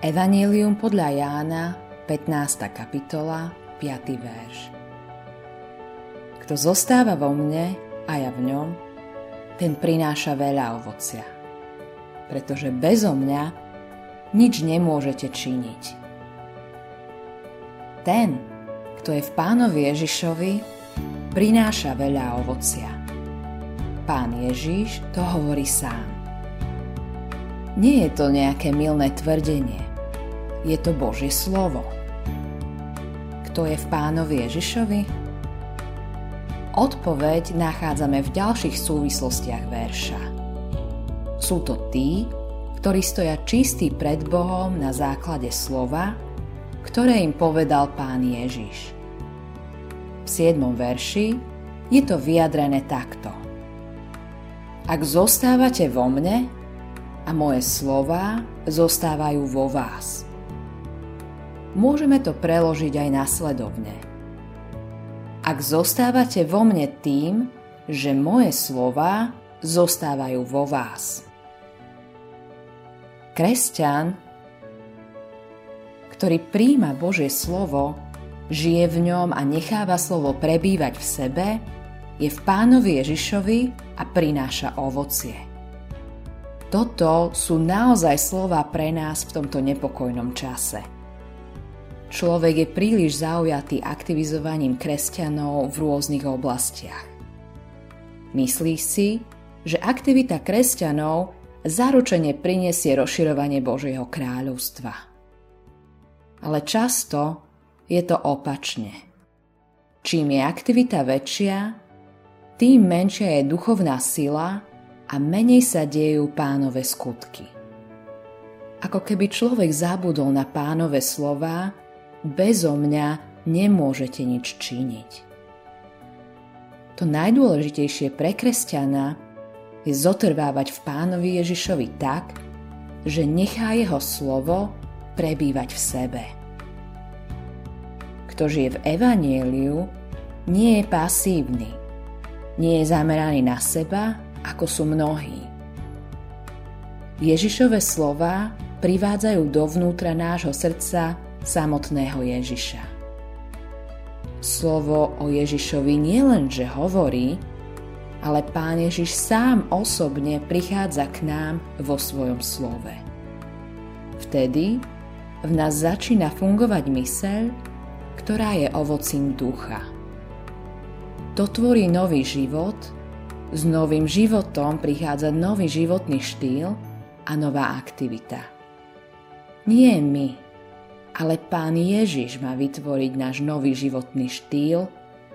Evangelium podľa Jána, 15. kapitola, 5. verš. Kto zostáva vo mne a ja v ňom, ten prináša veľa ovocia. Pretože bezo mňa nič nemôžete činiť. Ten, kto je v pánovi Ježišovi, prináša veľa ovocia. Pán Ježiš to hovorí sám. Nie je to nejaké milné tvrdenie. Je to Božie slovo. Kto je v pánovi Ježišovi? Odpoveď nachádzame v ďalších súvislostiach verša. Sú to tí, ktorí stoja čistí pred Bohom na základe slova, ktoré im povedal pán Ježiš. V 7. verši je to vyjadrené takto. Ak zostávate vo mne a moje slova zostávajú vo vás. Môžeme to preložiť aj následovne. Ak zostávate vo mne tým, že moje slova zostávajú vo vás. Kresťan ktorý príjma Božie slovo, žije v ňom a necháva slovo prebývať v sebe, je v pánovi Ježišovi a prináša ovocie. Toto sú naozaj slova pre nás v tomto nepokojnom čase. Človek je príliš zaujatý aktivizovaním kresťanov v rôznych oblastiach. Myslí si, že aktivita kresťanov zaručene prinesie rozširovanie Božieho kráľovstva ale často je to opačne. Čím je aktivita väčšia, tým menšia je duchovná sila a menej sa dejú pánové skutky. Ako keby človek zabudol na pánové slova, bezo mňa nemôžete nič činiť. To najdôležitejšie pre kresťana je zotrvávať v pánovi Ježišovi tak, že nechá jeho slovo prebývať v sebe. Kto žije v Evanieliu, nie je pasívny, nie je zameraný na seba, ako sú mnohí. Ježišove slova privádzajú dovnútra nášho srdca samotného Ježiša. Slovo o Ježišovi nielenže hovorí, ale Pán Ježiš sám osobne prichádza k nám vo svojom slove. Vtedy v nás začína fungovať myseľ, ktorá je ovocím ducha. To tvorí nový život, s novým životom prichádza nový životný štýl a nová aktivita. Nie my, ale Pán Ježiš má vytvoriť náš nový životný štýl,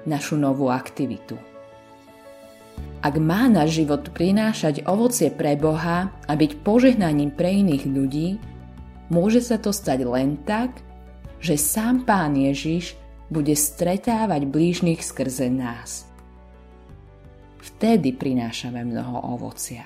našu novú aktivitu. Ak má náš život prinášať ovocie pre Boha a byť požehnaním pre iných ľudí, Môže sa to stať len tak, že sám Pán Ježiš bude stretávať blížnych skrze nás. Vtedy prinášame mnoho ovocia.